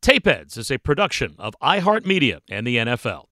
Tapeheads is a production of iHeartMedia and the NFL.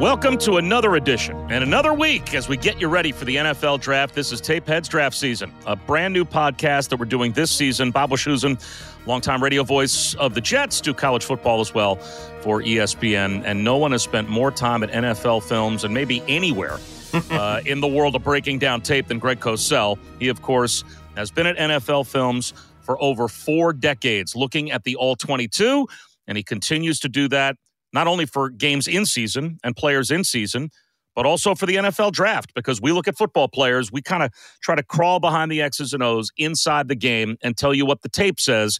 Welcome to another edition and another week as we get you ready for the NFL draft. This is Tapeheads Draft Season, a brand new podcast that we're doing this season. Bob Wischusen, longtime radio voice of the Jets, do college football as well for ESPN. And no one has spent more time at NFL films and maybe anywhere uh, in the world of breaking down tape than Greg Cosell. He, of course, has been at NFL films for over four decades, looking at the All 22, and he continues to do that not only for games in season and players in season, but also for the NFL draft because we look at football players, we kind of try to crawl behind the X's and O's inside the game and tell you what the tape says.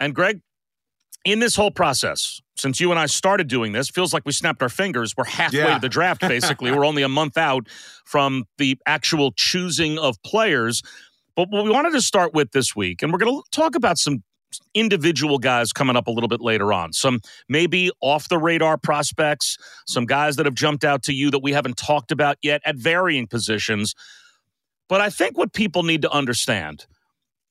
And Greg, in this whole process, since you and I started doing this, feels like we snapped our fingers. We're halfway Yeah. to the draft, basically. We're only a month out from the actual choosing of players. But what we wanted to start with this week, and we're going to talk about some individual guys coming up a little bit later on. Some maybe off the radar prospects, some guys that have jumped out to you that we haven't talked about yet at varying positions. But I think what people need to understand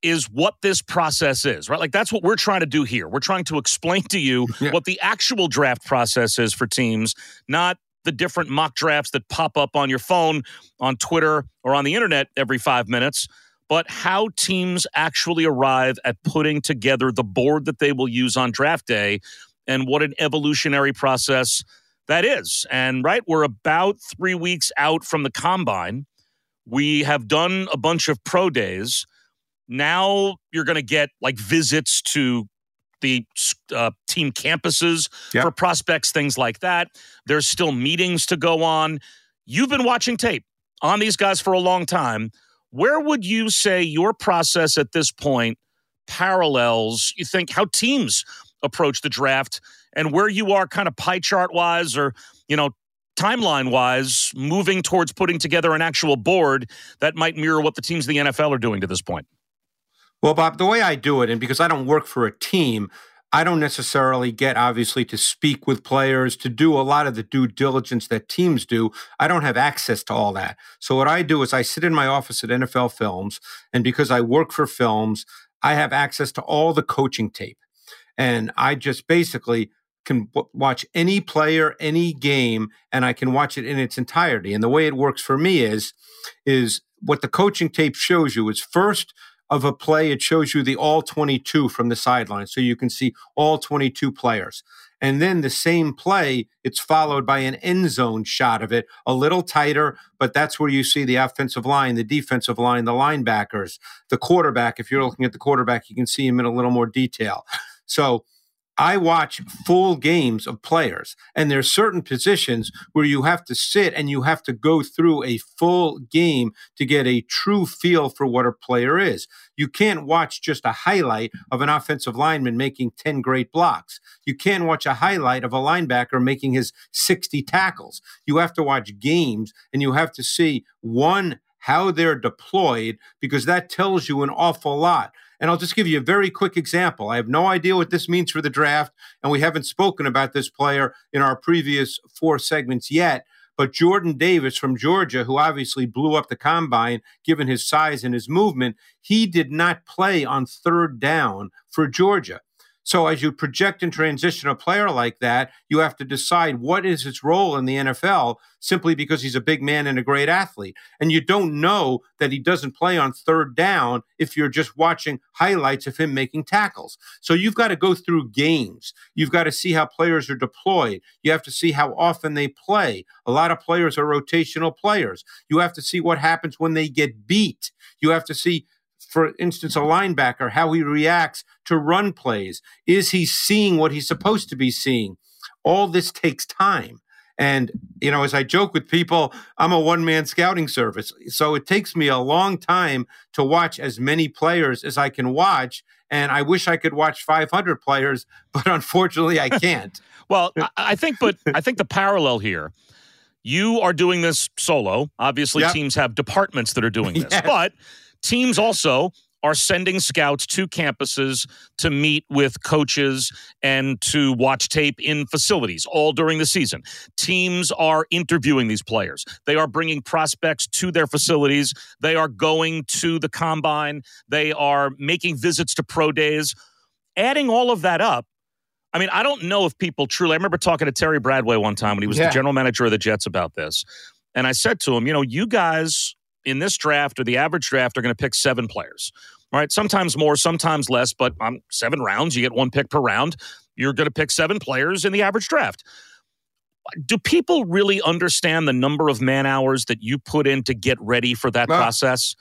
is what this process is, right? Like that's what we're trying to do here. We're trying to explain to you Yeah. what the actual draft process is for teams, not the different mock drafts that pop up on your phone, on Twitter, or on the internet every five minutes, but how teams actually arrive at putting together the board that they will use on draft day and what an evolutionary process that is. And right, we're about three weeks out from the combine. We have done a bunch of pro days. Now you're going to get like visits to the uh, team campuses Yep. for prospects, things like that. There's still meetings to go on. You've been watching tape on these guys for a long time. Where would you say your process at this point parallels, you think, how teams approach the draft and where you are kind of pie chart wise or, you know, timeline wise, moving towards putting together an actual board that might mirror what the teams of the NFL are doing to this point? Well, Bob, the way I do it, and because I don't work for a team, I don't necessarily get obviously to speak with players, to do a lot of the due diligence that teams do. I don't have access to all that. So what I do is I sit in my office at NFL Films, and because I work for films, I have access to all the coaching tape. And I just basically can w- watch any player, any game, and I can watch it in its entirety. And the way it works for me is, is what the coaching tape shows you is first of a play, it shows you the all 22 from the sideline. So you can see all 22 players. And then the same play, it's followed by an end zone shot of it, a little tighter, but that's where you see the offensive line, the defensive line, the linebackers, the quarterback. If you're looking at the quarterback, you can see him in a little more detail. So I watch full games of players, and there's certain positions where you have to sit and you have to go through a full game to get a true feel for what a player is. You can't watch just a highlight of an offensive lineman making 10 great blocks. You can't watch a highlight of a linebacker making his 60 tackles. You have to watch games and you have to see one how they're deployed, because that tells you an awful lot. And I'll just give you a very quick example. I have no idea what this means for the draft, and we haven't spoken about this player in our previous four segments yet. But Jordan Davis from Georgia, who obviously blew up the combine given his size and his movement, he did not play on third down for Georgia. So as you project and transition a player like that, you have to decide what is his role in the NFL simply because he's a big man and a great athlete. And you don't know that he doesn't play on third down if you're just watching highlights of him making tackles. So you've got to go through games. You've got to see how players are deployed. You have to see how often they play. A lot of players are rotational players. You have to see what happens when they get beat. You have to see for instance, a linebacker, how he reacts to run plays. Is he seeing what he's supposed to be seeing? All this takes time. And, you know, as I joke with people, I'm a one man scouting service. So it takes me a long time to watch as many players as I can watch. And I wish I could watch 500 players, but unfortunately I can't. well, I think, but I think the parallel here you are doing this solo. Obviously, yep. teams have departments that are doing this, yes. but Teams also are sending scouts to campuses to meet with coaches and to watch tape in facilities all during the season. Teams are interviewing these players. They are bringing prospects to their facilities. They are going to the combine. They are making visits to pro days. Adding all of that up, I mean, I don't know if people truly. I remember talking to Terry Bradway one time when he was yeah. the general manager of the Jets about this. And I said to him, you know, you guys in this draft or the average draft are going to pick seven players. All right, sometimes more, sometimes less, but on seven rounds, you get one pick per round. You're going to pick seven players in the average draft. Do people really understand the number of man hours that you put in to get ready for that process?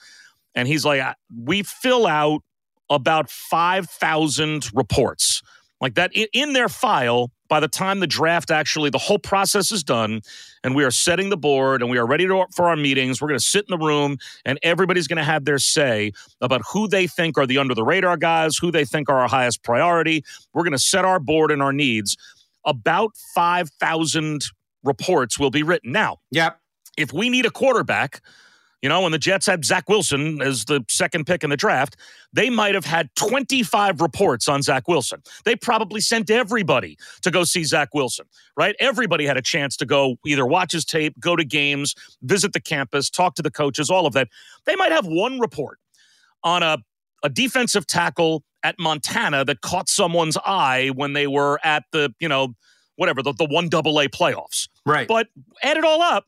And he's like, we fill out about 5,000 reports like that in their file by the time the draft actually the whole process is done and we are setting the board and we are ready to, for our meetings we're going to sit in the room and everybody's going to have their say about who they think are the under the radar guys who they think are our highest priority. We're going to set our board and our needs. About 5000 reports will be written. Now yep. if we need a quarterback you know, when the Jets had Zach Wilson as the second pick in the draft, they might have had 25 reports on Zach Wilson. They probably sent everybody to go see Zach Wilson, right? Everybody had a chance to go either watch his tape, go to games, visit the campus, talk to the coaches, all of that. They might have one report on a, a defensive tackle at Montana that caught someone's eye when they were at the, you know, whatever, the, the one double A playoffs. Right. But add it all up,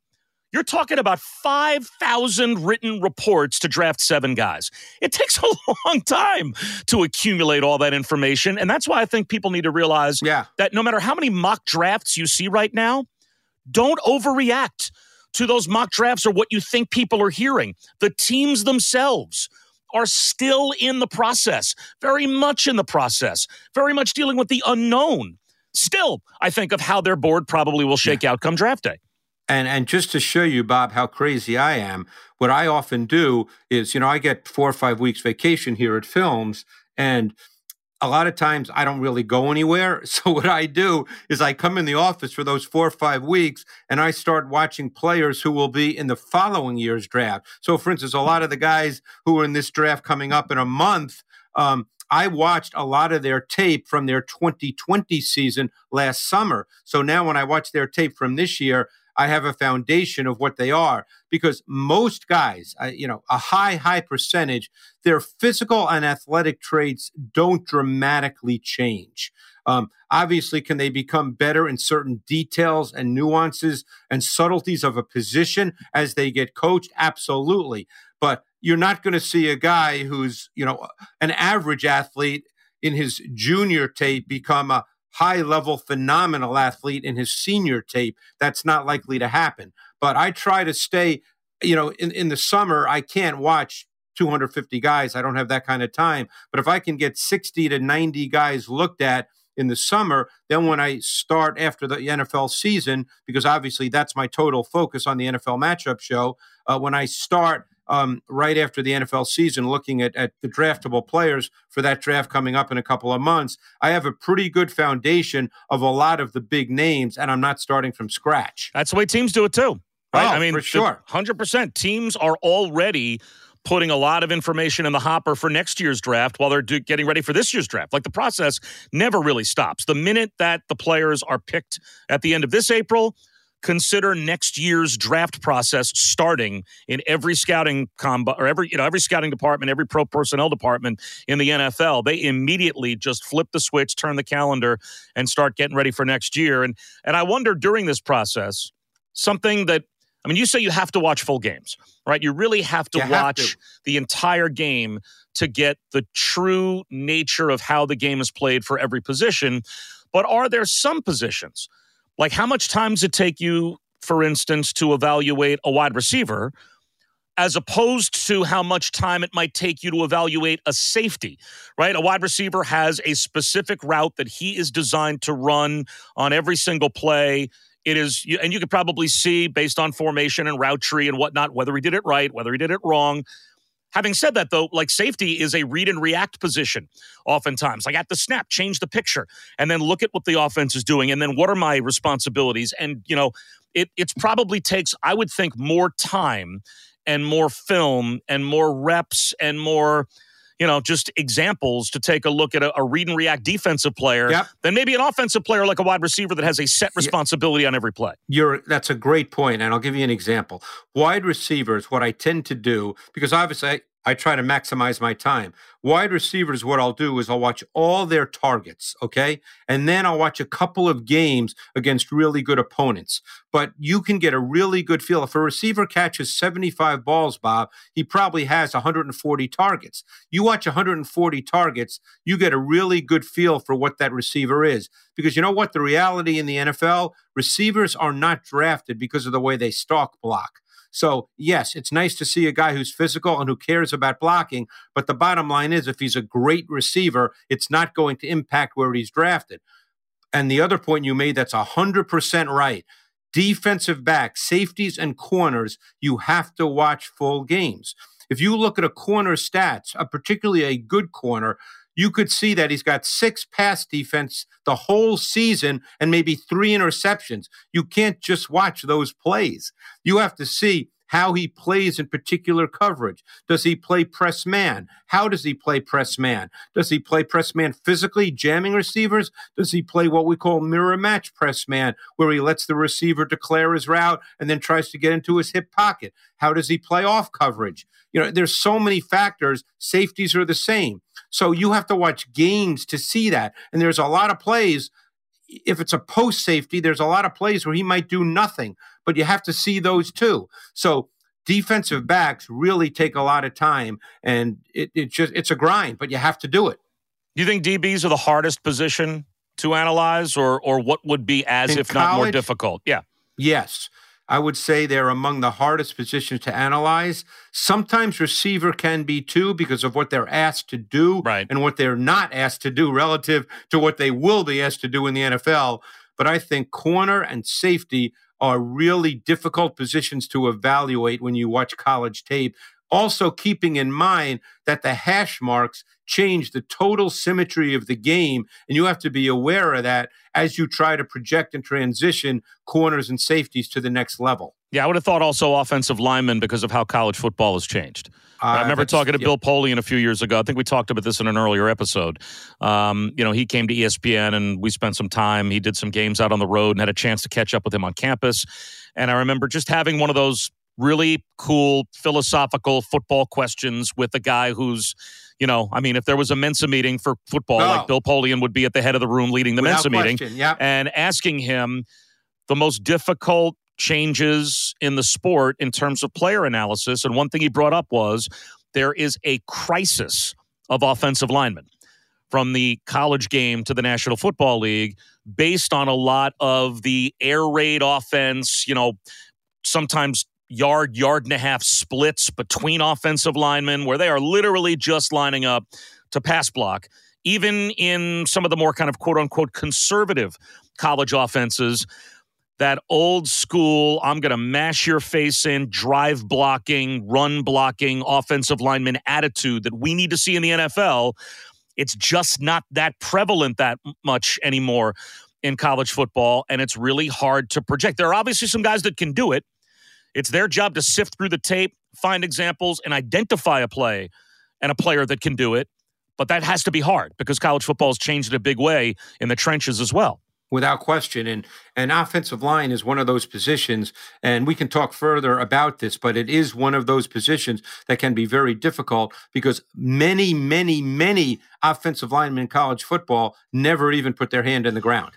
you're talking about 5,000 written reports to draft seven guys. It takes a long time to accumulate all that information. And that's why I think people need to realize yeah. that no matter how many mock drafts you see right now, don't overreact to those mock drafts or what you think people are hearing. The teams themselves are still in the process, very much in the process, very much dealing with the unknown. Still, I think of how their board probably will shake yeah. out come draft day. And and just to show you, Bob, how crazy I am, what I often do is, you know, I get four or five weeks vacation here at Films, and a lot of times I don't really go anywhere. So what I do is I come in the office for those four or five weeks and I start watching players who will be in the following year's draft. So for instance, a lot of the guys who are in this draft coming up in a month, um, I watched a lot of their tape from their 2020 season last summer. So now when I watch their tape from this year, I have a foundation of what they are because most guys, you know, a high, high percentage, their physical and athletic traits don't dramatically change. Um, obviously, can they become better in certain details and nuances and subtleties of a position as they get coached? Absolutely. But you're not going to see a guy who's, you know, an average athlete in his junior tape become a high level phenomenal athlete in his senior tape. That's not likely to happen. But I try to stay, you know, in, in the summer, I can't watch 250 guys. I don't have that kind of time. But if I can get 60 to 90 guys looked at in the summer, then when I start after the NFL season, because obviously that's my total focus on the NFL matchup show, uh, when I start um, right after the NFL season, looking at, at the draftable players for that draft coming up in a couple of months, I have a pretty good foundation of a lot of the big names, and I'm not starting from scratch. That's the way teams do it too. Right? Oh, I mean, for sure. 100%. Teams are already putting a lot of information in the hopper for next year's draft while they're do- getting ready for this year's draft. Like the process never really stops. The minute that the players are picked at the end of this April, consider next year's draft process starting in every scouting combo or every you know every scouting department, every pro personnel department in the NFL. They immediately just flip the switch, turn the calendar, and start getting ready for next year. And and I wonder during this process something that I mean, you say you have to watch full games, right? You really have to You have watch to. the entire game to get the true nature of how the game is played for every position. But are there some positions, like how much time does it take you, for instance, to evaluate a wide receiver? As opposed to how much time it might take you to evaluate a safety, right? A wide receiver has a specific route that he is designed to run on every single play. It is, and you could probably see based on formation and route tree and whatnot, whether he did it right, whether he did it wrong. Having said that, though, like safety is a read and react position oftentimes. Like at the snap, change the picture and then look at what the offense is doing. And then what are my responsibilities? And, you know, it it's probably takes, I would think, more time and more film and more reps and more, you know, just examples to take a look at a, a read and react defensive player Yep. than maybe an offensive player like a wide receiver that has a set responsibility on every play. You're that's a great point, and I'll give you an example. Wide receivers, what I tend to do, because obviously I, try to maximize my time. Wide receivers, what I'll do is I'll watch all their targets, okay? And then I'll watch a couple of games against really good opponents. But you can get a really good feel. If a receiver catches 75 balls, Bob, he probably has 140 targets. You watch 140 targets, you get a really good feel for what that receiver is. Because you know what? The reality in the NFL, receivers are not drafted because of the way they stalk block. So, yes, it's nice to see a guy who's physical and who cares about blocking. But the bottom line is, if he's a great receiver, it's not going to impact where he's drafted. And the other point you made, that's 100% right. Defensive back, safeties, and corners, you have to watch full games. If you look at a corner stats, a particularly a good corner, you could see that he's got six pass defense the whole season and maybe three interceptions. You can't just watch those plays. You have to see how he plays in particular coverage. Does he play press man? How does he play press man? Does he play press man physically, jamming receivers? Does he play what we call mirror match press man, where he lets the receiver declare his route and then tries to get into his hip pocket? How does he play off coverage? You know, there's so many factors. Safeties are the same. So you have to watch games to see that. And there's a lot of plays. If it's a post safety, there's a lot of plays where he might do nothing, but you have to see those too. So defensive backs really take a lot of time and it, it just it's a grind, but you have to do it. Do you think DBs are the hardest position to analyze, or or what would be as In if not more difficult? Yeah. Yes. I would say they're among the hardest positions to analyze. Sometimes receiver can be too because of what they're asked to do Right. and what they're not asked to do relative to what they will be asked to do in the NFL. But I think corner and safety are really difficult positions to evaluate when you watch college tape. Also, keeping in mind that the hash marks change the total symmetry of the game, and you have to be aware of that as you try to project and transition corners and safeties to the next level. Yeah, I would have thought also offensive linemen because of how college football has changed. I Uh, remember talking to yeah. Bill Polian a few years ago. I think we talked about this in an earlier episode. Um, you know, he came to ESPN and we spent some time. He did some games out on the road and had a chance to catch up with him on campus. And I remember just having one of those really cool philosophical football questions with a guy who's, you know, I mean, if there was a Mensa meeting for football, Oh. like Bill Polian would be at the head of the room leading the Without Mensa meeting question, Yep. and asking him the most difficult changes in the sport in terms of player analysis. And one thing he brought up was there is a crisis of offensive linemen from the college game to the National Football League based on a lot of the air raid offense, you know, sometimes yard, yard and a half splits between offensive linemen where they are literally just lining up to pass block. Even in some of the more kind of quote unquote conservative college offenses, that old school, I'm going to mash your face in, drive blocking, run blocking, offensive lineman attitude that we need to see in the NFL, it's just not that prevalent that much anymore in college football. And it's really hard to project. There are obviously some guys that can do it. It's their job to sift through the tape, find examples, and identify a play and a player that can do it. But that has to be hard because college football has changed in a big way in the trenches as well without question. And an offensive line is one of those positions, and we can talk further about this, but it is one of those positions that can be very difficult because many, many, many offensive linemen in college football never even put their hand in the ground.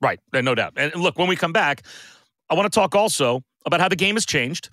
Right, no doubt. And look, when we come back, I want to talk also about how the game has changed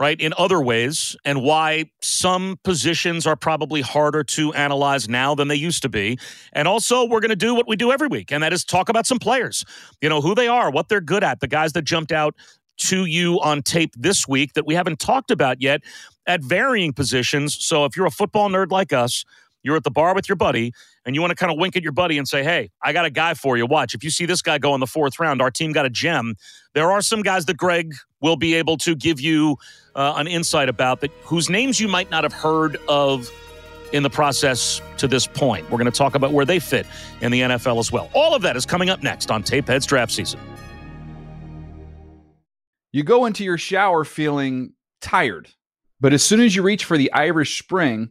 right, in other ways, and why some positions are probably harder to analyze now than they used to be. And also, we're going to do what we do every week, and that is talk about some players, you know, who they are, what they're good at, the guys that jumped out to you on tape this week that we haven't talked about yet at varying positions. So if you're a football nerd like us, you're at the bar with your buddy and you want to kind of wink at your buddy and say, Hey, I got a guy for you. Watch. If you see this guy go in the fourth round, our team got a gem. There are some guys that Greg will be able to give you uh, an insight about that whose names you might not have heard of in the process to this point. We're going to talk about where they fit in the NFL as well. All of that is coming up next on Tapeheads Draft Season. You go into your shower feeling tired, but as soon as you reach for the Irish Spring,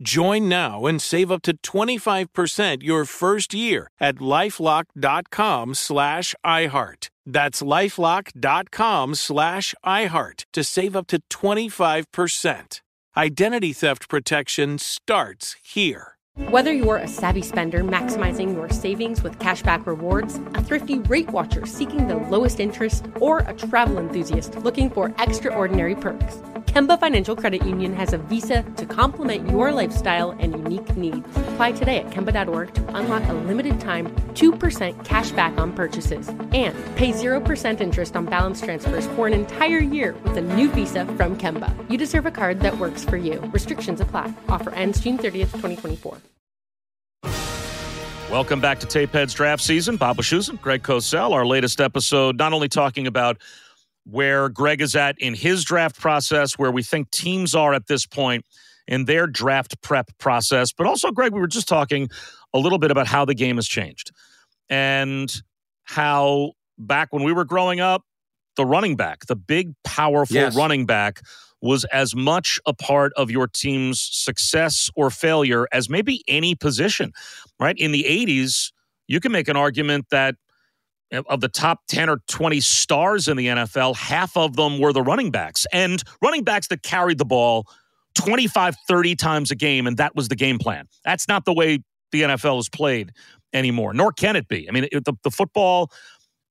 Join now and save up to 25% your first year at lifelock.com slash iHeart. That's lifelock.com slash iHeart to save up to 25%. Identity theft protection starts here. Whether you're a savvy spender maximizing your savings with cashback rewards, a thrifty rate watcher seeking the lowest interest, or a travel enthusiast looking for extraordinary perks. Kemba Financial Credit Union has a visa to complement your lifestyle and unique needs. Apply today at Kemba.org to unlock a limited time 2% cash back on purchases and pay 0% interest on balance transfers for an entire year with a new visa from Kemba. You deserve a card that works for you. Restrictions apply. Offer ends June 30th, 2024. Welcome back to Tapeheads Draft Season. Bob Wischusen, Greg Cosell, our latest episode, not only talking about where Greg is at in his draft process, where we think teams are at this point in their draft prep process. But also, Greg, we were just talking a little bit about how the game has changed and how back when we were growing up, the running back, the big, powerful yes. running back, was as much a part of your team's success or failure as maybe any position, right? In the 80s, you can make an argument that of the top 10 or 20 stars in the NFL, half of them were the running backs and running backs that carried the ball 25, 30 times a game. And that was the game plan. That's not the way the NFL is played anymore, nor can it be. I mean, it, the, the football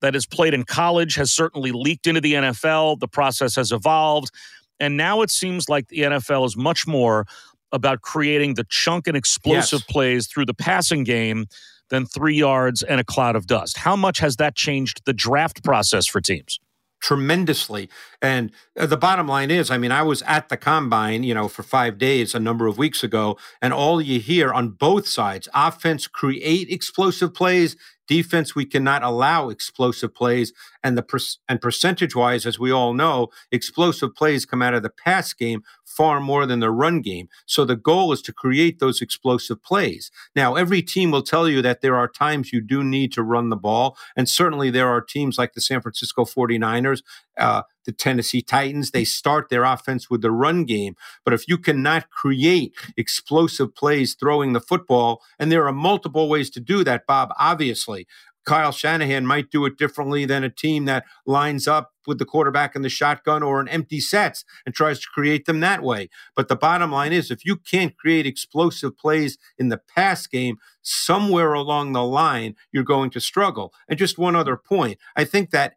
that is played in college has certainly leaked into the NFL. The process has evolved. And now it seems like the NFL is much more about creating the chunk and explosive yes. plays through the passing game than three yards and a cloud of dust. How much has that changed the draft process for teams? tremendously. And uh, the bottom line is, I mean, I was at the combine, you know, for five days a number of weeks ago, and all you hear on both sides offense create explosive plays, Defense, we cannot allow explosive plays. And the per- and percentage wise, as we all know, explosive plays come out of the pass game far more than the run game. So the goal is to create those explosive plays. Now, every team will tell you that there are times you do need to run the ball. And certainly there are teams like the San Francisco 49ers, uh, the Tennessee Titans, they start their offense with the run game. But if you cannot create explosive plays throwing the football, and there are multiple ways to do that, Bob, obviously. Kyle Shanahan might do it differently than a team that lines up with the quarterback in the shotgun or an empty sets and tries to create them that way. But the bottom line is if you can't create explosive plays in the pass game, somewhere along the line, you're going to struggle. And just one other point I think that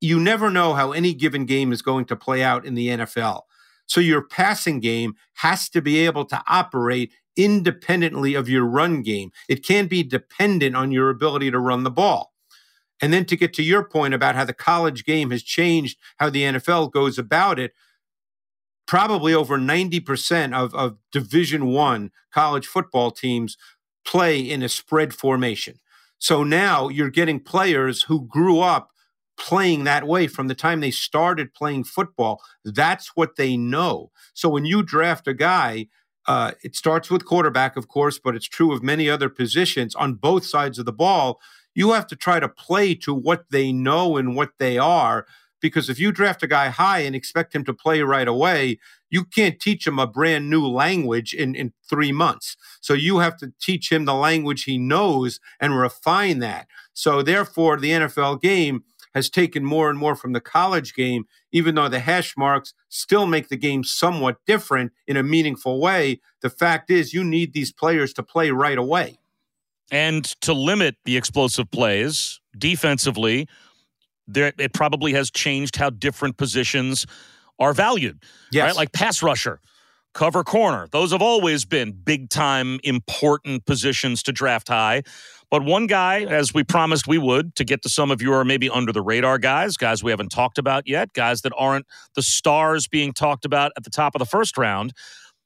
you never know how any given game is going to play out in the NFL. So your passing game has to be able to operate independently of your run game. It can be dependent on your ability to run the ball. And then to get to your point about how the college game has changed how the NFL goes about it, probably over 90% of, of division one college football teams play in a spread formation. So now you're getting players who grew up playing that way from the time they started playing football. That's what they know. So when you draft a guy uh, it starts with quarterback, of course, but it's true of many other positions on both sides of the ball. You have to try to play to what they know and what they are. Because if you draft a guy high and expect him to play right away, you can't teach him a brand new language in, in three months. So you have to teach him the language he knows and refine that. So therefore, the NFL game has taken more and more from the college game, even though the hash marks still make the game somewhat different in a meaningful way. The fact is, you need these players to play right away. And to limit the explosive plays defensively, there, it probably has changed how different positions are valued. Yes. Right? Like pass rusher, cover corner. Those have always been big time, important positions to draft high. But one guy, as we promised we would, to get to some of your maybe under the radar guys, guys we haven't talked about yet, guys that aren't the stars being talked about at the top of the first round.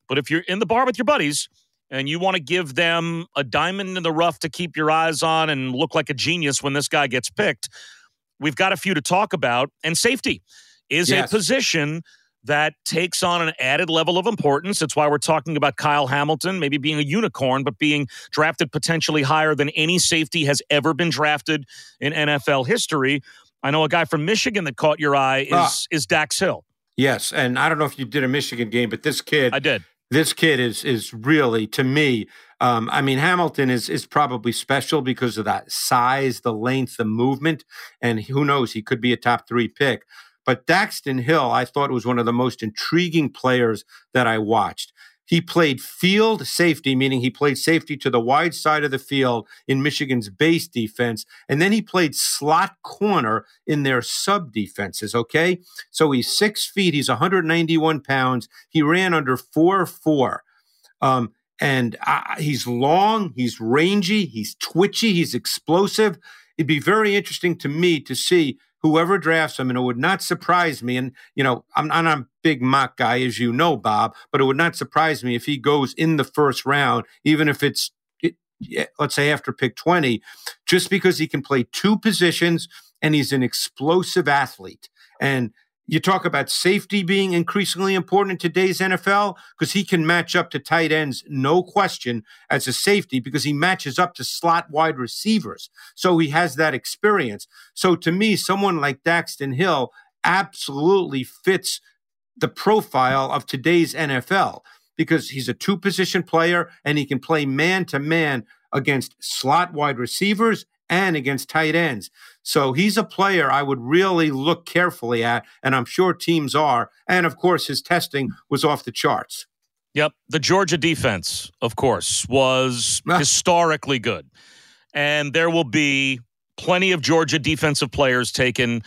But if you're in the bar with your buddies and you want to give them a diamond in the rough to keep your eyes on and look like a genius when this guy gets picked, we've got a few to talk about. And safety is yes. a position that takes on an added level of importance. It's why we're talking about Kyle Hamilton, maybe being a unicorn, but being drafted potentially higher than any safety has ever been drafted in NFL history. I know a guy from Michigan that caught your eye is ah. is Dax Hill. Yes, and I don't know if you did a Michigan game, but this kid, I did. This kid is is really to me. Um, I mean, Hamilton is is probably special because of that size, the length, the movement, and who knows, he could be a top three pick. But Daxton Hill, I thought was one of the most intriguing players that I watched. He played field safety, meaning he played safety to the wide side of the field in Michigan's base defense. And then he played slot corner in their sub defenses. Okay. So he's six feet, he's 191 pounds. He ran under 4 4. Um, and uh, he's long, he's rangy, he's twitchy, he's explosive. It'd be very interesting to me to see whoever drafts him, and it would not surprise me. And you know, I'm, not a big mock guy, as you know, Bob, but it would not surprise me if he goes in the first round, even if it's let's say after pick 20, just because he can play two positions and he's an explosive athlete. And you talk about safety being increasingly important in today's NFL because he can match up to tight ends, no question, as a safety because he matches up to slot wide receivers. So he has that experience. So to me, someone like Daxton Hill absolutely fits the profile of today's NFL because he's a two position player and he can play man to man against slot wide receivers and against tight ends. So he's a player I would really look carefully at, and I'm sure teams are. And of course, his testing was off the charts. Yep. The Georgia defense, of course, was ah. historically good. And there will be plenty of Georgia defensive players taken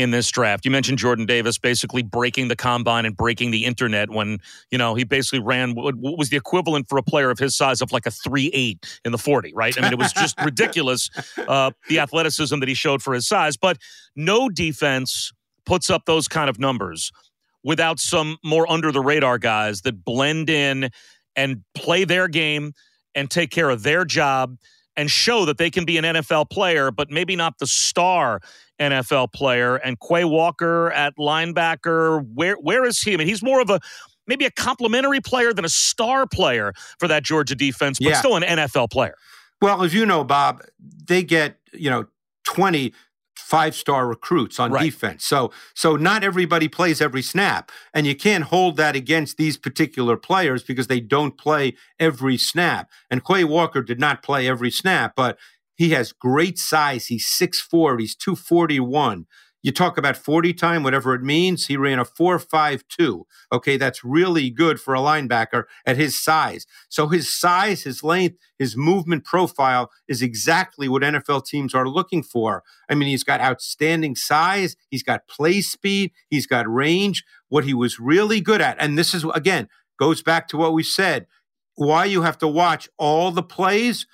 in this draft. You mentioned Jordan Davis basically breaking the combine and breaking the internet when, you know, he basically ran what, was the equivalent for a player of his size of like a 3 8 in the 40, right? I mean, it was just ridiculous, uh, the athleticism that he showed for his size. But no defense puts up those kind of numbers without some more under the radar guys that blend in and play their game and take care of their job and show that they can be an NFL player, but maybe not the star NFL player. And Quay Walker at linebacker, where where is he? I mean, he's more of a maybe a complimentary player than a star player for that Georgia defense, but yeah. still an NFL player. Well, as you know, Bob, they get, you know, 20 five star recruits on right. defense. So so not everybody plays every snap and you can't hold that against these particular players because they don't play every snap. And Quay Walker did not play every snap, but he has great size. He's 6'4, he's 241. You talk about 40 time, whatever it means. He ran a 4.52. Okay, that's really good for a linebacker at his size. So his size, his length, his movement profile is exactly what NFL teams are looking for. I mean, he's got outstanding size, he's got play speed, he's got range. What he was really good at, and this is again goes back to what we said why you have to watch all the plays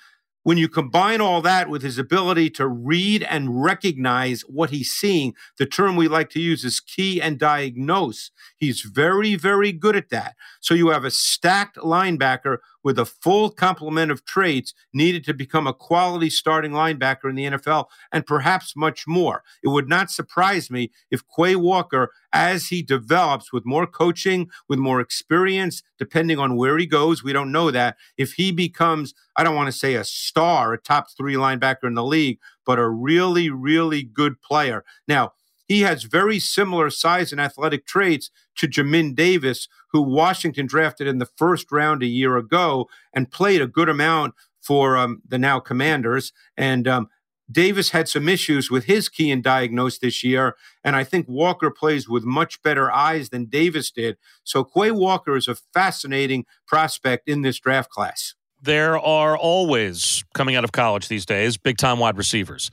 when you combine all that with his ability to read and recognize what he's seeing, the term we like to use is key and diagnose. He's very, very good at that. So you have a stacked linebacker with a full complement of traits needed to become a quality starting linebacker in the NFL and perhaps much more. It would not surprise me if Quay Walker, as he develops with more coaching, with more experience, depending on where he goes, we don't know that, if he becomes, I don't want to say a star, a top three linebacker in the league, but a really, really good player. Now, he has very similar size and athletic traits to Jamin Davis, who Washington drafted in the first round a year ago and played a good amount for um, the now Commanders. And um, Davis had some issues with his key and diagnose this year, and I think Walker plays with much better eyes than Davis did. So Quay Walker is a fascinating prospect in this draft class. There are always coming out of college these days big time wide receivers.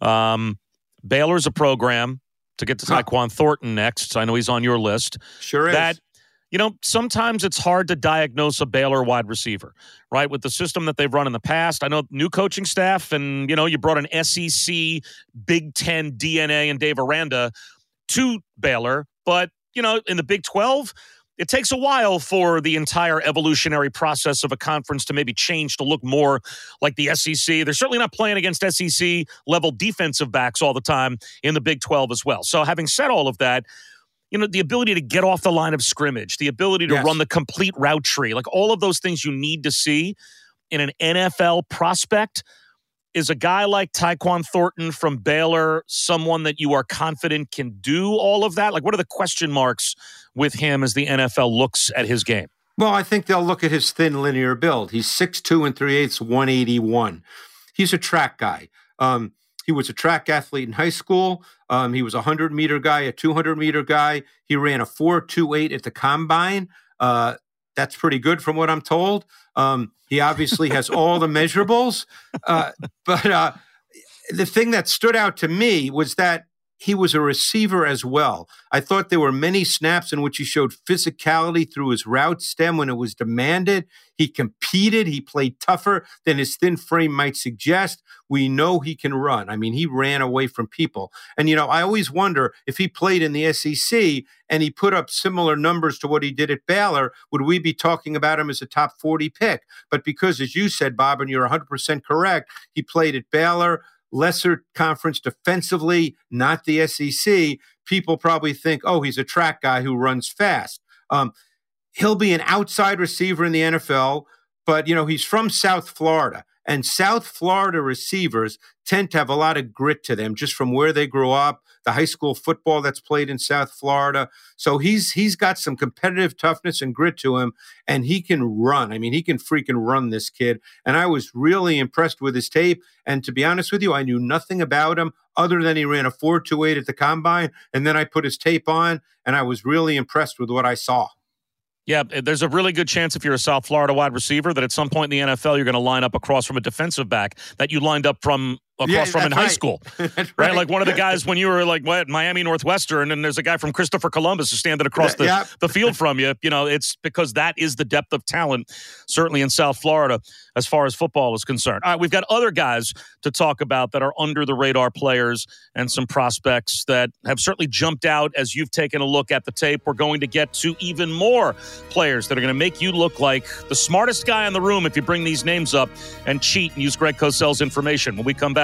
Um, Baylor's a program to get to Tyquan Thornton next. I know he's on your list. Sure is. That you know, sometimes it's hard to diagnose a Baylor wide receiver, right? With the system that they've run in the past. I know new coaching staff, and, you know, you brought an SEC, Big Ten DNA and Dave Aranda to Baylor. But, you know, in the Big 12, it takes a while for the entire evolutionary process of a conference to maybe change to look more like the SEC. They're certainly not playing against SEC level defensive backs all the time in the Big 12 as well. So, having said all of that, you know, the ability to get off the line of scrimmage, the ability to yes. run the complete route tree, like all of those things you need to see in an NFL prospect is a guy like Tyquan Thornton from Baylor someone that you are confident can do all of that? Like, what are the question marks with him as the NFL looks at his game? Well, I think they'll look at his thin linear build. He's 6'2 and 3 eighths, 181. He's a track guy. Um, he was a track athlete in high school. Um, he was a 100 meter guy, a 200 meter guy. He ran a 4.28 at the combine. Uh, that's pretty good from what I'm told. Um, he obviously has all the measurables. Uh, but uh, the thing that stood out to me was that he was a receiver as well. I thought there were many snaps in which he showed physicality through his route stem when it was demanded. He competed, he played tougher than his thin frame might suggest. We know he can run. I mean, he ran away from people. And, you know, I always wonder if he played in the SEC and he put up similar numbers to what he did at Baylor, would we be talking about him as a top 40 pick? But because, as you said, Bob, and you're 100% correct, he played at Baylor lesser conference defensively, not the SEC, people probably think, oh, he's a track guy who runs fast. Um, he'll be an outside receiver in the NFL, but you know he's from South Florida. And South Florida receivers tend to have a lot of grit to them just from where they grew up, the high school football that's played in South Florida. So he's he's got some competitive toughness and grit to him and he can run. I mean, he can freaking run this kid. And I was really impressed with his tape and to be honest with you, I knew nothing about him other than he ran a 428 at the combine and then I put his tape on and I was really impressed with what I saw. Yeah, eh, there's a really good chance if you're a South Florida wide receiver that at some point in the NFL you're going to line up across from a defensive back that you lined up from across Yeah, from in high right. school. Right? right. Like one of the guys when you were like what Miami Northwestern and there's a guy from Christopher Columbus who's standing across the, Yeah. the field from you. You know, it's because that is the depth of talent, certainly in South Florida, as far as football is concerned. All right, we've got other guys to talk about that are under the radar players and some prospects that have certainly jumped out as you've taken a look at the tape. We're going to get to even more players that are going to make you look like the smartest guy in the room if you bring these names up and cheat and use Greg Cosell's information when we come back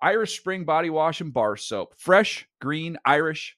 Irish Spring Body Wash and Bar Soap. Fresh, green, Irish.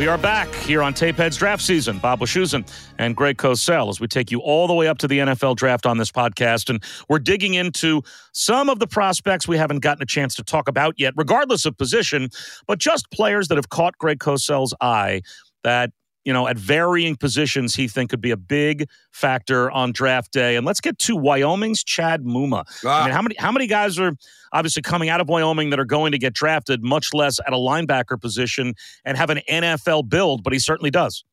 We are back here on Tapeheads Draft Season. Bob Wischusen and Greg Cosell as we take you all the way up to the NFL Draft on this podcast. And we're digging into some of the prospects we haven't gotten a chance to talk about yet, regardless of position, but just players that have caught Greg Cosell's eye that, you know, at varying positions he think could be a big factor on draft day. And let's get to Wyoming's Chad Muma. I mean, ah. how many how many guys are obviously coming out of Wyoming that are going to get drafted, much less at a linebacker position and have an NFL build, but he certainly does.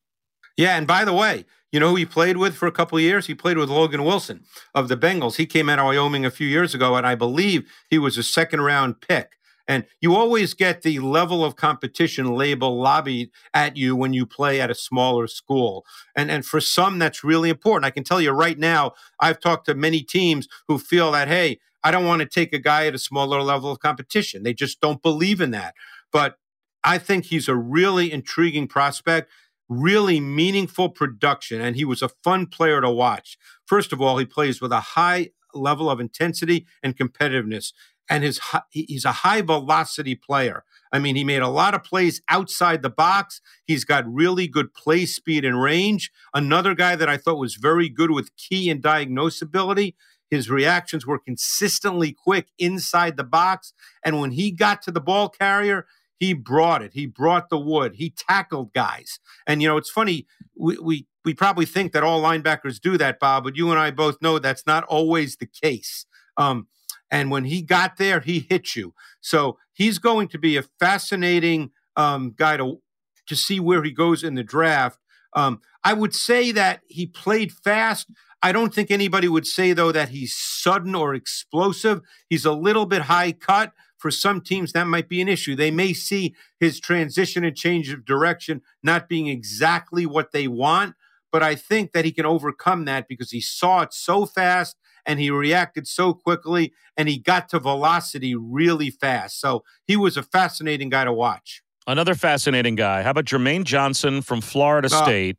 Yeah, and by the way, you know who he played with for a couple of years? He played with Logan Wilson of the Bengals. He came out of Wyoming a few years ago, and I believe he was a second round pick. And you always get the level of competition label lobbied at you when you play at a smaller school. And, and for some, that's really important. I can tell you right now, I've talked to many teams who feel that, hey, I don't want to take a guy at a smaller level of competition. They just don't believe in that. But I think he's a really intriguing prospect, really meaningful production, and he was a fun player to watch. First of all, he plays with a high level of intensity and competitiveness, and his he's a high velocity player. I mean, he made a lot of plays outside the box. He's got really good play speed and range. Another guy that I thought was very good with key and diagnosability. His reactions were consistently quick inside the box. And when he got to the ball carrier, he brought it. He brought the wood. He tackled guys. And, you know, it's funny. We, we, we probably think that all linebackers do that, Bob, but you and I both know that's not always the case. Um, and when he got there, he hit you. So he's going to be a fascinating um, guy to to see where he goes in the draft. Um, I would say that he played fast. I don't think anybody would say though that he's sudden or explosive. He's a little bit high cut. For some teams, that might be an issue. They may see his transition and change of direction not being exactly what they want, but I think that he can overcome that because he saw it so fast and he reacted so quickly and he got to velocity really fast. So he was a fascinating guy to watch. Another fascinating guy. How about Jermaine Johnson from Florida Ah. State?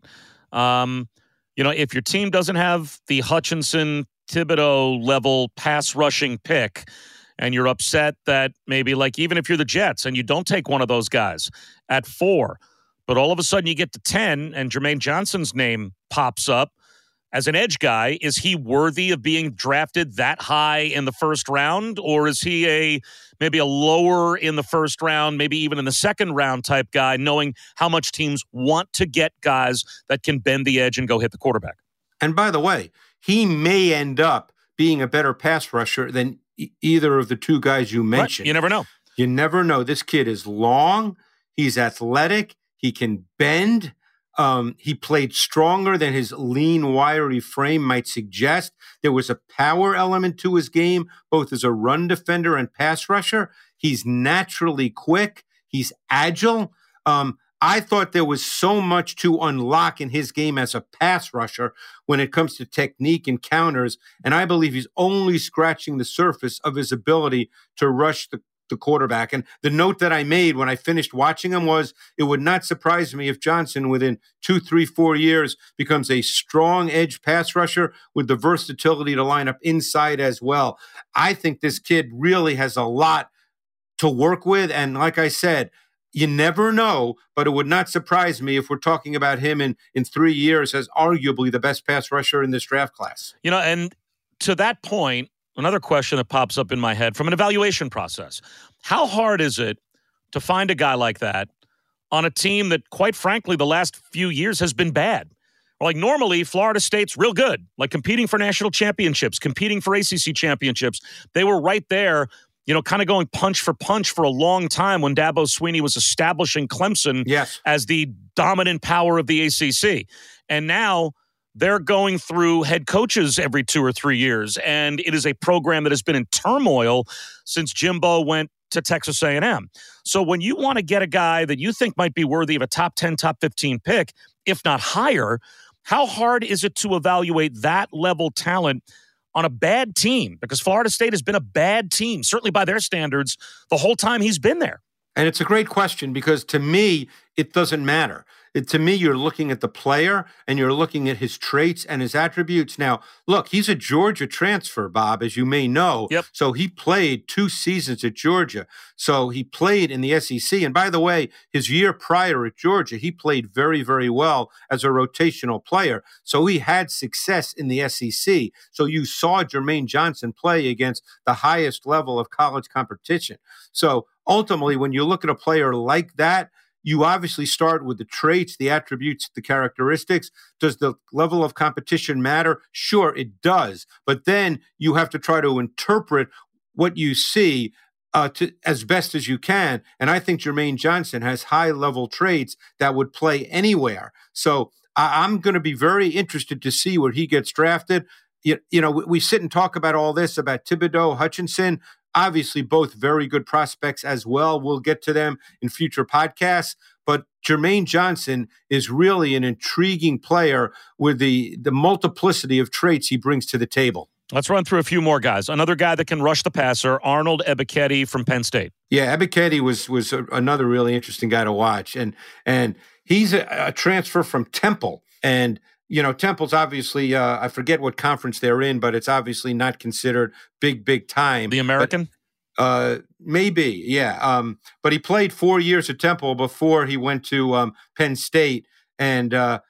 Um, you know, if your team doesn't have the Hutchinson Thibodeaux level pass rushing pick, and you're upset that maybe like even if you're the Jets and you don't take one of those guys at four, but all of a sudden you get to 10 and Jermaine Johnson's name pops up as an edge guy, is he worthy of being drafted that high in the first round? Or is he a maybe a lower in the first round, maybe even in the second round type guy, knowing how much teams want to get guys that can bend the edge and go hit the quarterback? And by the way, he may end up being a better pass rusher than e- either of the two guys you mentioned. Right. You never know. You never know. This kid is long. He's athletic. He can bend. Um, he played stronger than his lean, wiry frame might suggest. There was a power element to his game, both as a run defender and pass rusher. He's naturally quick. He's agile. Um, I thought there was so much to unlock in his game as a pass rusher when it comes to technique and counters. And I believe he's only scratching the surface of his ability to rush the, the quarterback. And the note that I made when I finished watching him was it would not surprise me if Johnson, within two, three, four years, becomes a strong edge pass rusher with the versatility to line up inside as well. I think this kid really has a lot to work with. And like I said, you never know, but it would not surprise me if we're talking about him in, in three years as arguably the best pass rusher in this draft class. You know, and to that point, another question that pops up in my head from an evaluation process How hard is it to find a guy like that on a team that, quite frankly, the last few years has been bad? Like normally, Florida State's real good, like competing for national championships, competing for ACC championships. They were right there you know, kind of going punch for punch for a long time when Dabo Swinney was establishing Clemson yes. as the dominant power of the ACC. And now they're going through head coaches every two or three years. And it is a program that has been in turmoil since Jimbo went to Texas A&M. So when you want to get a guy that you think might be worthy of a top 10, top 15 pick, if not higher, how hard is it to evaluate that level talent – on a bad team because Florida State has been a bad team, certainly by their standards, the whole time he's been there. And it's a great question because to me, it doesn't matter. It, to me, you're looking at the player and you're looking at his traits and his attributes. Now, look, he's a Georgia transfer, Bob, as you may know. Yep. So he played two seasons at Georgia. So he played in the SEC. And by the way, his year prior at Georgia, he played very, very well as a rotational player. So he had success in the SEC. So you saw Jermaine Johnson play against the highest level of college competition. So ultimately, when you look at a player like that, you obviously start with the traits, the attributes, the characteristics. Does the level of competition matter? Sure, it does. But then you have to try to interpret what you see uh, to, as best as you can. And I think Jermaine Johnson has high level traits that would play anywhere. So I, am going to be very interested to see where he gets drafted. You, you know, we, we sit and talk about all this about Thibodeaux, Hutchinson. Obviously, both very good prospects as well. We'll get to them in future podcasts. But Jermaine Johnson is really an intriguing player with the, the multiplicity of traits he brings to the table. Let's run through a few more guys. Another guy that can rush the passer, Arnold Ebiketie from Penn State. Yeah, Ebiketie was was a, another really interesting guy to watch, and and he's a, a transfer from Temple, and you know, Temple's obviously, uh, I forget what conference they're in, but it's obviously not considered big, big time. The American? But, uh, maybe, yeah. Um, but he played four years at Temple before he went to um, Penn State. And uh,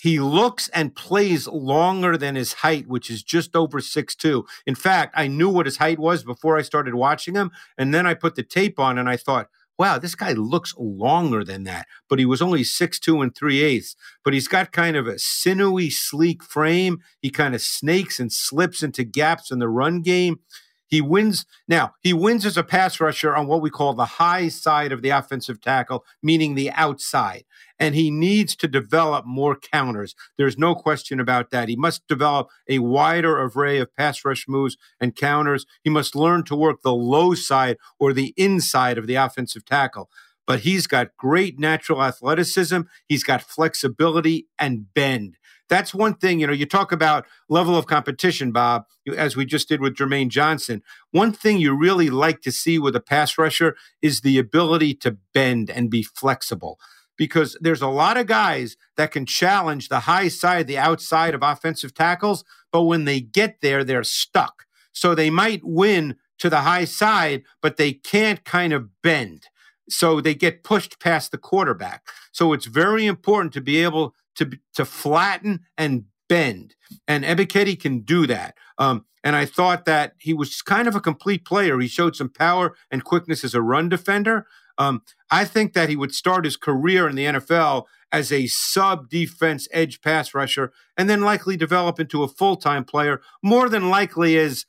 he looks and plays longer than his height, which is just over six two. In fact, I knew what his height was before I started watching him. And then I put the tape on and I thought, wow, this guy looks longer than that, but he was only six two and three eighths. But he's got kind of a sinewy, sleek frame. He kind of snakes and slips into gaps in the run game. He wins now. He wins as a pass rusher on what we call the high side of the offensive tackle, meaning the outside. And he needs to develop more counters. There's no question about that. He must develop a wider array of pass rush moves and counters. He must learn to work the low side or the inside of the offensive tackle. But he's got great natural athleticism. He's got flexibility and bend. That's one thing, you know, you talk about level of competition, Bob, as we just did with Jermaine Johnson. One thing you really like to see with a pass rusher is the ability to bend and be flexible because there's a lot of guys that can challenge the high side, the outside of offensive tackles, but when they get there, they're stuck. So they might win to the high side, but they can't kind of bend. So they get pushed past the quarterback. So it's very important to be able to to flatten and bend. And Ebiketie can do that. Um, and I thought that he was kind of a complete player. He showed some power and quickness as a run defender. Um, I think that he would start his career in the NFL as a sub defense edge pass rusher and then likely develop into a full time player, more than likely as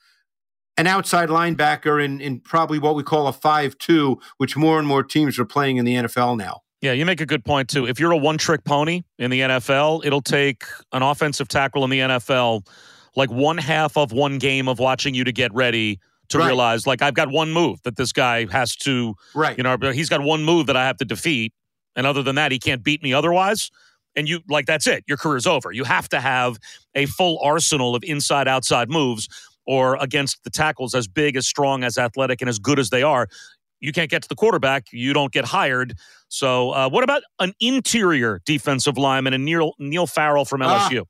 an outside linebacker in, in probably what we call a 5 2, which more and more teams are playing in the NFL now. Yeah, you make a good point, too. If you're a one trick pony in the NFL, it'll take an offensive tackle in the NFL like one half of one game of watching you to get ready to right. realize, like, I've got one move that this guy has to, right. you know, he's got one move that I have to defeat. And other than that, he can't beat me otherwise. And you, like, that's it. Your career's over. You have to have a full arsenal of inside outside moves or against the tackles as big, as strong, as athletic, and as good as they are you can't get to the quarterback, you don't get hired. So, uh, what about an interior defensive lineman and Neil Neil Farrell from LSU? Ah,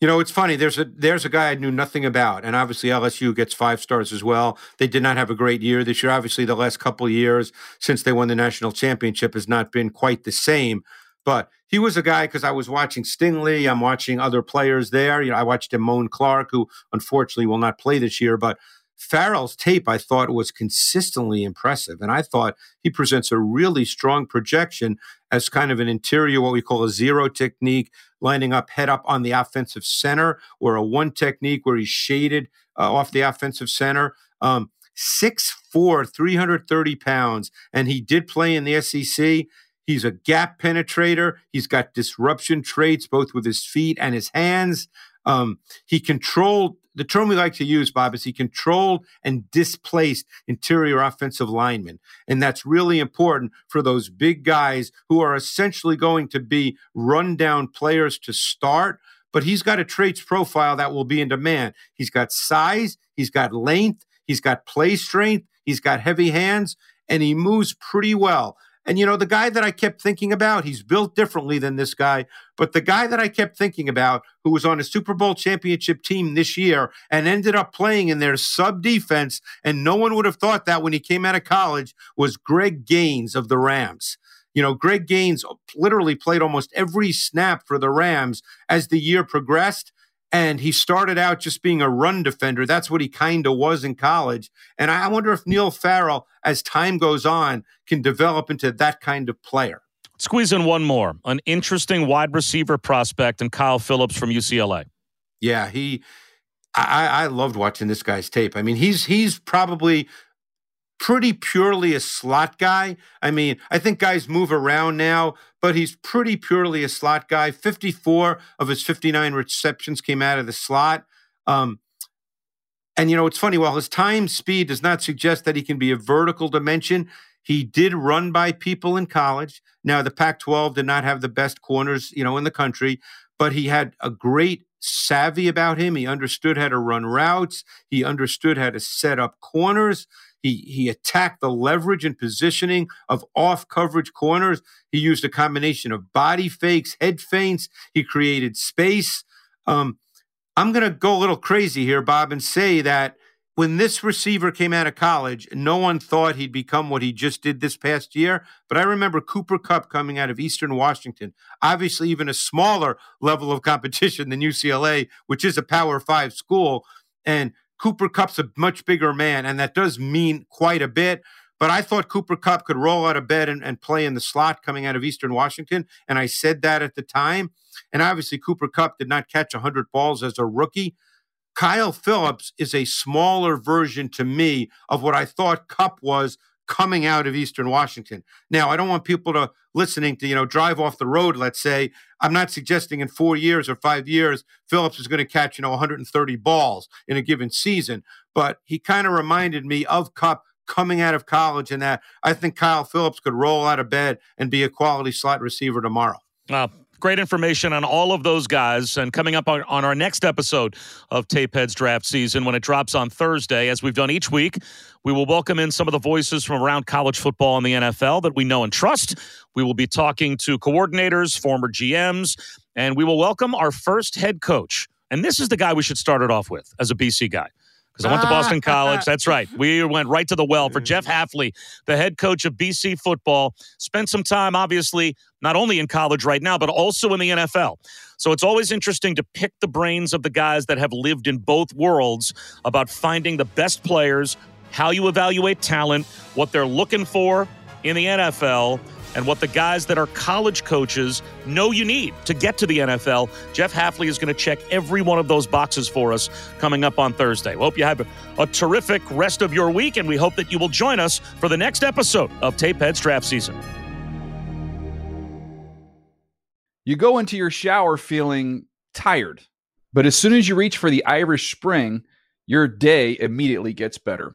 you know, it's funny. There's a there's a guy I knew nothing about, and obviously LSU gets five stars as well. They did not have a great year this year. Obviously, the last couple years since they won the national championship has not been quite the same. But he was a guy because I was watching Stingley. I'm watching other players there. You know, I watched Damone Clark, who unfortunately will not play this year, but Farrell's tape, I thought, was consistently impressive. And I thought he presents a really strong projection as kind of an interior, what we call a zero technique, lining up head up on the offensive center, or a one technique where he's shaded uh, off the offensive center. Um, 6'4, 330 pounds. And he did play in the SEC. He's a gap penetrator. He's got disruption traits both with his feet and his hands. Um, he controlled the term we like to use, Bob, is he controlled and displaced interior offensive linemen. And that's really important for those big guys who are essentially going to be rundown players to start. But he's got a traits profile that will be in demand. He's got size, he's got length, he's got play strength, he's got heavy hands, and he moves pretty well. And you know, the guy that I kept thinking about, he's built differently than this guy, but the guy that I kept thinking about, who was on a Super Bowl championship team this year and ended up playing in their sub defense, and no one would have thought that when he came out of college, was Greg Gaines of the Rams. You know, Greg Gaines literally played almost every snap for the Rams as the year progressed. And he started out just being a run defender. That's what he kind of was in college. And I wonder if Neil Farrell, as time goes on, can develop into that kind of player. Squeeze in one more. An interesting wide receiver prospect and Kyle Philips from UCLA. Yeah, he I, I loved watching this guy's tape. I mean, he's he's probably pretty purely a slot guy. I mean, I think guys move around now, but he's pretty purely a slot guy. 54 of his 59 receptions came out of the slot. Um, and, you know, it's funny, while his time speed does not suggest that he can be a vertical dimension, he did run by people in college. Now, the Pac 12 did not have the best corners, you know, in the country, but he had a great savvy about him. He understood how to run routes, he understood how to set up corners. He he attacked the leverage and positioning of off coverage corners. He used a combination of body fakes, head feints. He created space. Um, I'm going to go a little crazy here, Bob, and say that when this receiver came out of college, no one thought he'd become what he just did this past year. But I remember Cooper Kupp coming out of Eastern Washington, obviously even a smaller level of competition than UCLA, which is a Power Five school. And Cooper Kupp's a much bigger man, and that does mean quite a bit. But I thought Cooper Kupp could roll out of bed and, and play in the slot coming out of Eastern Washington. And I said that at the time. And obviously, Cooper Kupp did not catch 100 balls as a rookie. Kyle Philips is a smaller version to me of what I thought Kupp was coming out of Eastern Washington. Now, I don't want people to listening to, you know, drive off the road, let's say. I'm not suggesting in four years or five years, Philips is going to catch, you know, 130 balls in a given season. But he kind of reminded me of Kupp coming out of college and that I think Kyle Philips could roll out of bed and be a quality slot receiver tomorrow. Well, Great information on all of those guys. And coming up on, on our next episode of Tapeheads Draft Season, when it drops on Thursday, as we've done each week, we will welcome in some of the voices from around college football and the NFL that we know and trust. We will be talking to coordinators, former GMs, and we will welcome our first head coach. And this is the guy we should start it off with as a BC guy because I went to ah. Boston College. That's right. We went right to the well for Jeff mm. Hafley, the head coach of BC football. Spent some time, obviously, not only in college right now, but also in the NFL. So it's always interesting to pick the brains of the guys that have lived in both worlds about finding the best players, how you evaluate talent, what they're looking for, in the NFL and what the guys that are college coaches know you need to get to the NFL. Jeff Hafley is going to check every one of those boxes for us coming up on Thursday. We hope you have a, a terrific rest of your week, and we hope that you will join us for the next episode of Tapeheads Draft Season. You go into your shower feeling tired, but as soon as you reach for the Irish Spring, your day immediately gets better.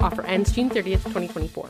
Offer ends June 30th, 2024.